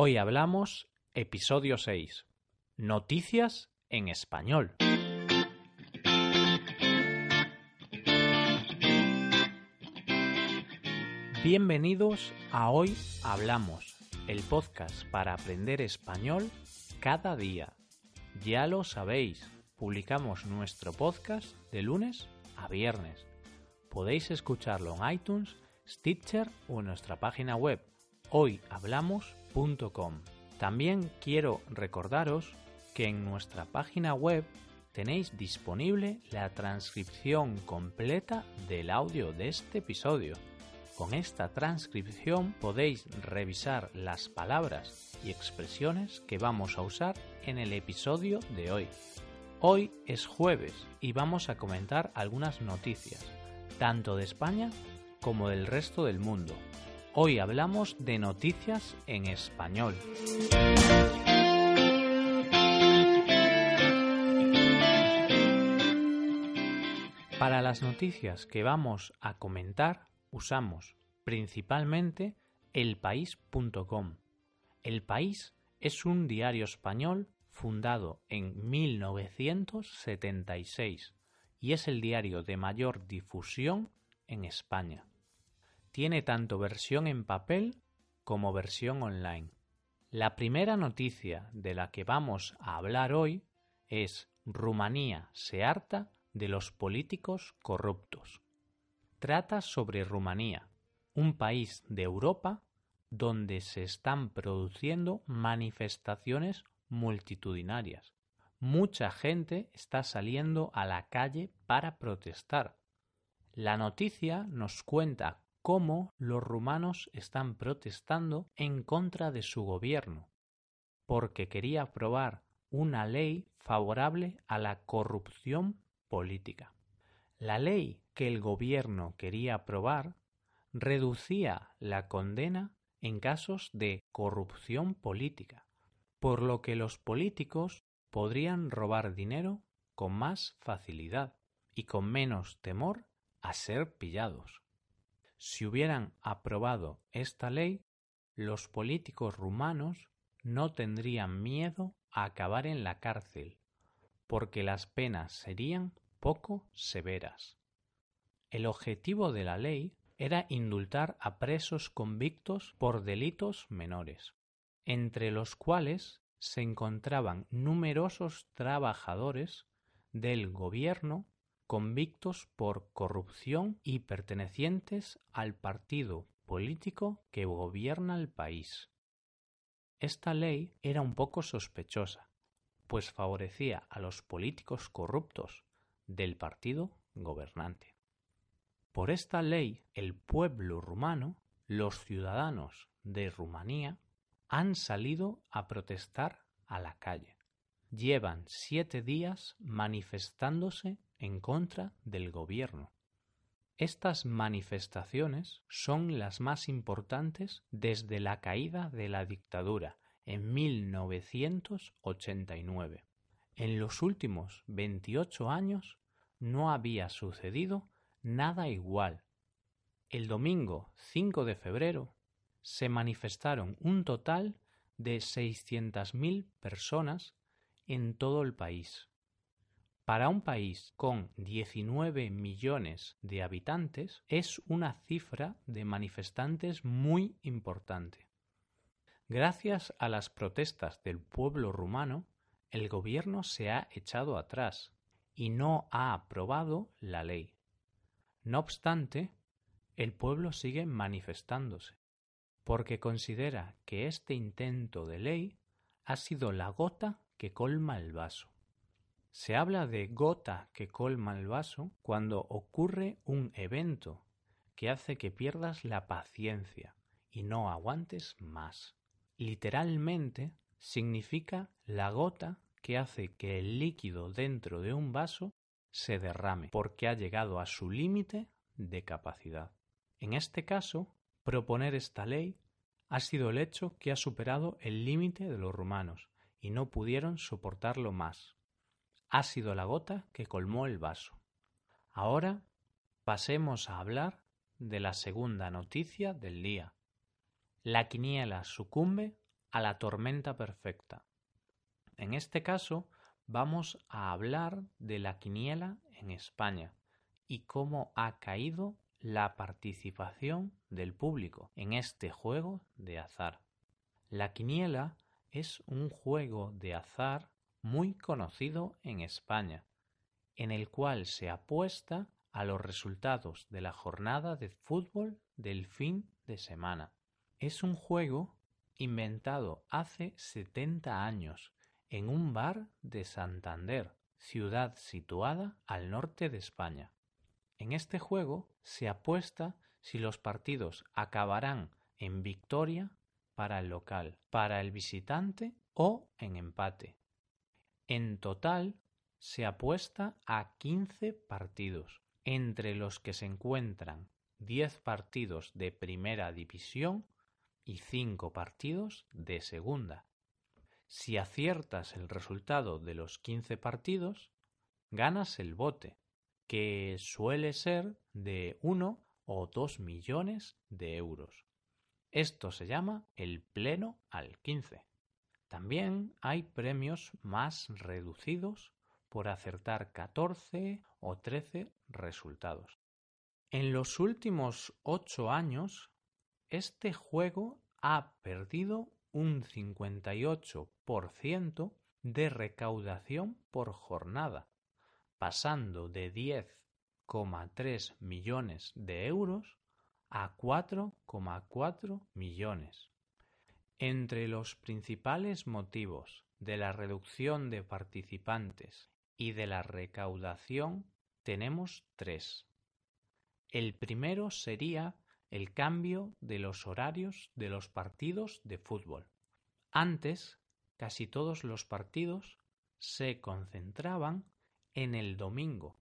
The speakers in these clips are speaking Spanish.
Hoy hablamos episodio 6. Noticias en español. Bienvenidos a Hoy Hablamos, el podcast para aprender español cada día. Ya lo sabéis, publicamos nuestro podcast de lunes a viernes. Podéis escucharlo en iTunes, Stitcher o en nuestra página web hoyhablamos.com. También quiero recordaros que en nuestra página web tenéis disponible la transcripción completa del audio de este episodio. Con esta transcripción podéis revisar las palabras y expresiones que vamos a usar en el episodio de hoy. Hoy es jueves y vamos a comentar algunas noticias, tanto de España como del resto del mundo. Hoy hablamos de noticias en español. Para las noticias que vamos a comentar usamos principalmente elpaís.com. El País es un diario español fundado en 1976 y es el diario de mayor difusión en España. Tiene tanto versión en papel como versión online. La primera noticia de la que vamos a hablar hoy es Rumanía se harta de los políticos corruptos. Trata sobre Rumanía, un país de Europa donde se están produciendo manifestaciones multitudinarias. Mucha gente está saliendo a la calle para protestar. La noticia nos cuenta cómo los rumanos están protestando en contra de su gobierno, porque quería aprobar una ley favorable a la corrupción política. La ley que el gobierno quería aprobar reducía la condena en casos de corrupción política, por lo que los políticos podrían robar dinero con más facilidad y con menos temor a ser pillados. Si hubieran aprobado esta ley, los políticos rumanos no tendrían miedo a acabar en la cárcel, porque las penas serían poco severas. El objetivo de la ley era indultar a presos convictos por delitos menores, entre los cuales se encontraban numerosos trabajadores del gobierno convictos por corrupción y pertenecientes al partido político que gobierna el país. Esta ley era un poco sospechosa, pues favorecía a los políticos corruptos del partido gobernante. Por esta ley, el pueblo rumano, los ciudadanos de Rumanía, han salido a protestar a la calle. Llevan siete días manifestándose en contra del gobierno. Estas manifestaciones son las más importantes desde la caída de la dictadura en 1989. En los últimos 28 años no había sucedido nada igual. El domingo 5 de febrero se manifestaron un total de 600.000 personas en todo el país. Para un país con 19 millones de habitantes es una cifra de manifestantes muy importante. Gracias a las protestas del pueblo rumano, el gobierno se ha echado atrás y no ha aprobado la ley. No obstante, el pueblo sigue manifestándose, porque considera que este intento de ley ha sido la gota que colma el vaso. Se habla de gota que colma el vaso cuando ocurre un evento que hace que pierdas la paciencia y no aguantes más. Literalmente significa la gota que hace que el líquido dentro de un vaso se derrame porque ha llegado a su límite de capacidad. En este caso, proponer esta ley ha sido el hecho que ha superado el límite de los rumanos y no pudieron soportarlo más ha sido la gota que colmó el vaso. Ahora pasemos a hablar de la segunda noticia del día. La quiniela sucumbe a la tormenta perfecta. En este caso vamos a hablar de la quiniela en España y cómo ha caído la participación del público en este juego de azar. La quiniela es un juego de azar muy conocido en España, en el cual se apuesta a los resultados de la jornada de fútbol del fin de semana. Es un juego inventado hace 70 años en un bar de Santander, ciudad situada al norte de España. En este juego se apuesta si los partidos acabarán en victoria para el local, para el visitante o en empate. En total se apuesta a 15 partidos, entre los que se encuentran 10 partidos de primera división y 5 partidos de segunda. Si aciertas el resultado de los 15 partidos, ganas el bote, que suele ser de 1 o 2 millones de euros. Esto se llama el pleno al 15. También hay premios más reducidos por acertar 14 o 13 resultados. En los últimos ocho años, este juego ha perdido un 58% de recaudación por jornada, pasando de 10,3 millones de euros a 4,4 millones. Entre los principales motivos de la reducción de participantes y de la recaudación tenemos tres. El primero sería el cambio de los horarios de los partidos de fútbol. Antes, casi todos los partidos se concentraban en el domingo,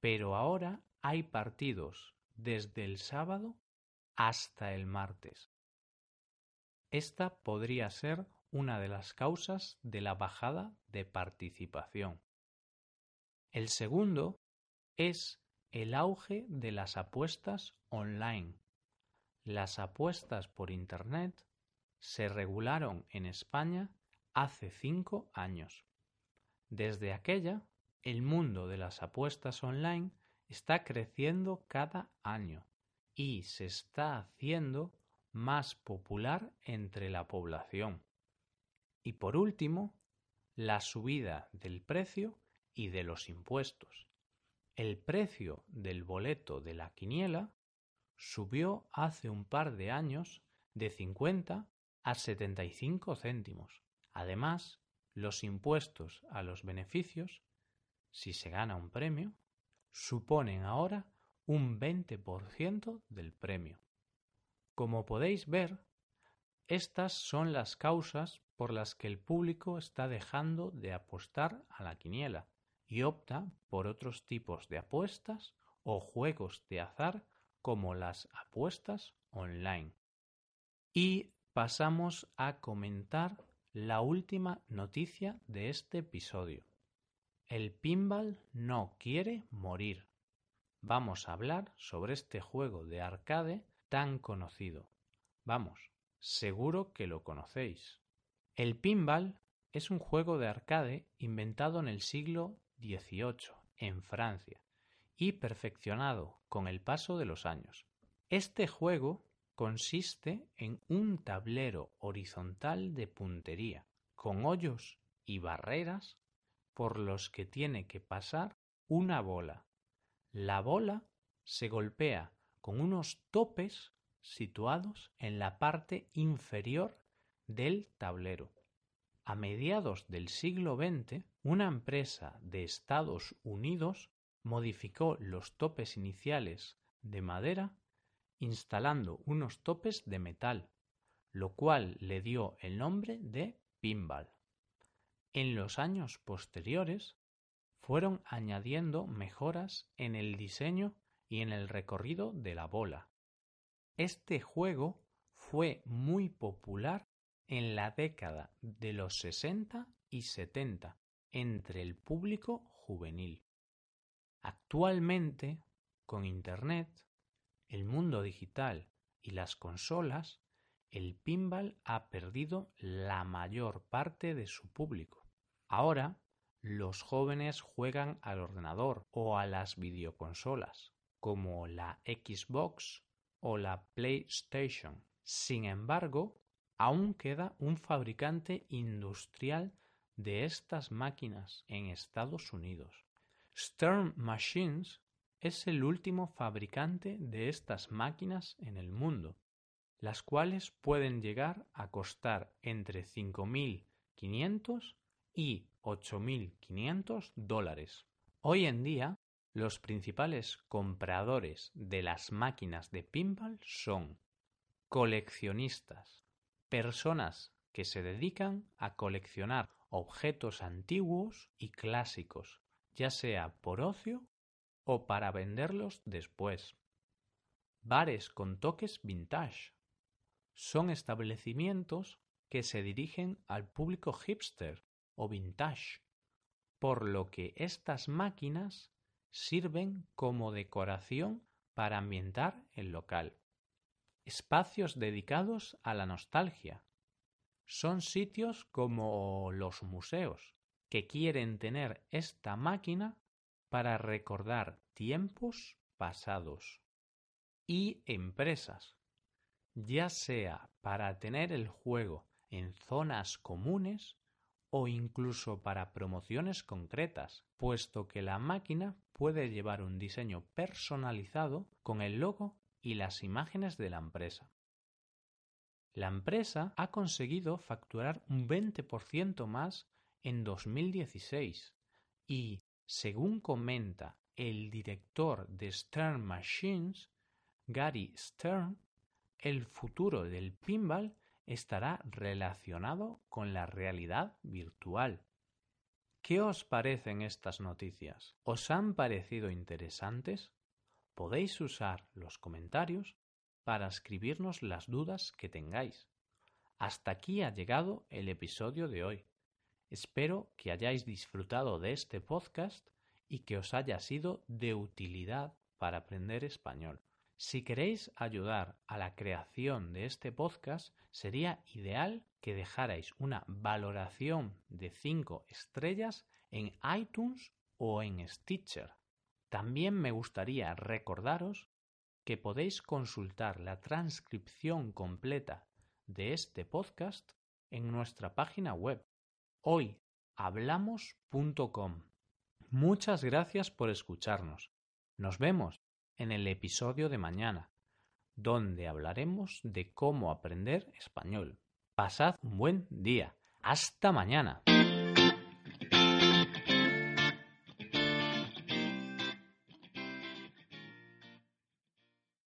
pero ahora hay partidos desde el sábado hasta el martes. Esta podría ser una de las causas de la bajada de participación. El segundo es el auge de las apuestas online. Las apuestas por Internet se regularon en España hace cinco años. Desde aquella, el mundo de las apuestas online está creciendo cada año y se está haciendo más popular entre la población. Y por último, la subida del precio y de los impuestos. El precio del boleto de la quiniela subió hace un par de años de 50 a 75 céntimos. Además, los impuestos a los beneficios, si se gana un premio, suponen ahora un 20% del premio. Como podéis ver, estas son las causas por las que el público está dejando de apostar a la quiniela y opta por otros tipos de apuestas o juegos de azar como las apuestas online. Y pasamos a comentar la última noticia de este episodio. El pinball no quiere morir. Vamos a hablar sobre este juego de arcade tan conocido. Vamos, seguro que lo conocéis. El pinball es un juego de arcade inventado en el siglo XVIII en Francia y perfeccionado con el paso de los años. Este juego consiste en un tablero horizontal de puntería, con hoyos y barreras por los que tiene que pasar una bola. La bola se golpea con unos topes situados en la parte inferior del tablero. A mediados del siglo XX, una empresa de Estados Unidos modificó los topes iniciales de madera instalando unos topes de metal, lo cual le dio el nombre de pinball. En los años posteriores fueron añadiendo mejoras en el diseño y en el recorrido de la bola. Este juego fue muy popular en la década de los 60 y 70 entre el público juvenil. Actualmente, con Internet, el mundo digital y las consolas, el pinball ha perdido la mayor parte de su público. Ahora, los jóvenes juegan al ordenador o a las videoconsolas, como la Xbox o la PlayStation. Sin embargo, aún queda un fabricante industrial de estas máquinas en Estados Unidos. Stern Machines es el último fabricante de estas máquinas en el mundo, las cuales pueden llegar a costar entre 5.500 y 8.500 dólares. Hoy en día, los principales compradores de las máquinas de pinball son coleccionistas, personas que se dedican a coleccionar objetos antiguos y clásicos, ya sea por ocio o para venderlos después. Bares con toques vintage. Son establecimientos que se dirigen al público hipster o vintage, por lo que estas máquinas sirven como decoración para ambientar el local. Espacios dedicados a la nostalgia. Son sitios como los museos, que quieren tener esta máquina para recordar tiempos pasados. Y empresas, ya sea para tener el juego en zonas comunes o incluso para promociones concretas, puesto que la máquina puede llevar un diseño personalizado con el logo y las imágenes de la empresa. La empresa ha conseguido facturar un 20% más en 2016 y, según comenta el director de Stern Machines, Gary Stern, el futuro del pinball estará relacionado con la realidad virtual. ¿Qué os parecen estas noticias? ¿Os han parecido interesantes? Podéis usar los comentarios para escribirnos las dudas que tengáis. Hasta aquí ha llegado el episodio de hoy. Espero que hayáis disfrutado de este podcast y que os haya sido de utilidad para aprender español. Si queréis ayudar a la creación de este podcast, sería ideal que dejarais una valoración de 5 estrellas en iTunes o en Stitcher. También me gustaría recordaros que podéis consultar la transcripción completa de este podcast en nuestra página web hoyhablamos.com. Muchas gracias por escucharnos. Nos vemos en el episodio de mañana, donde hablaremos de cómo aprender español. Pasad un buen día. Hasta mañana.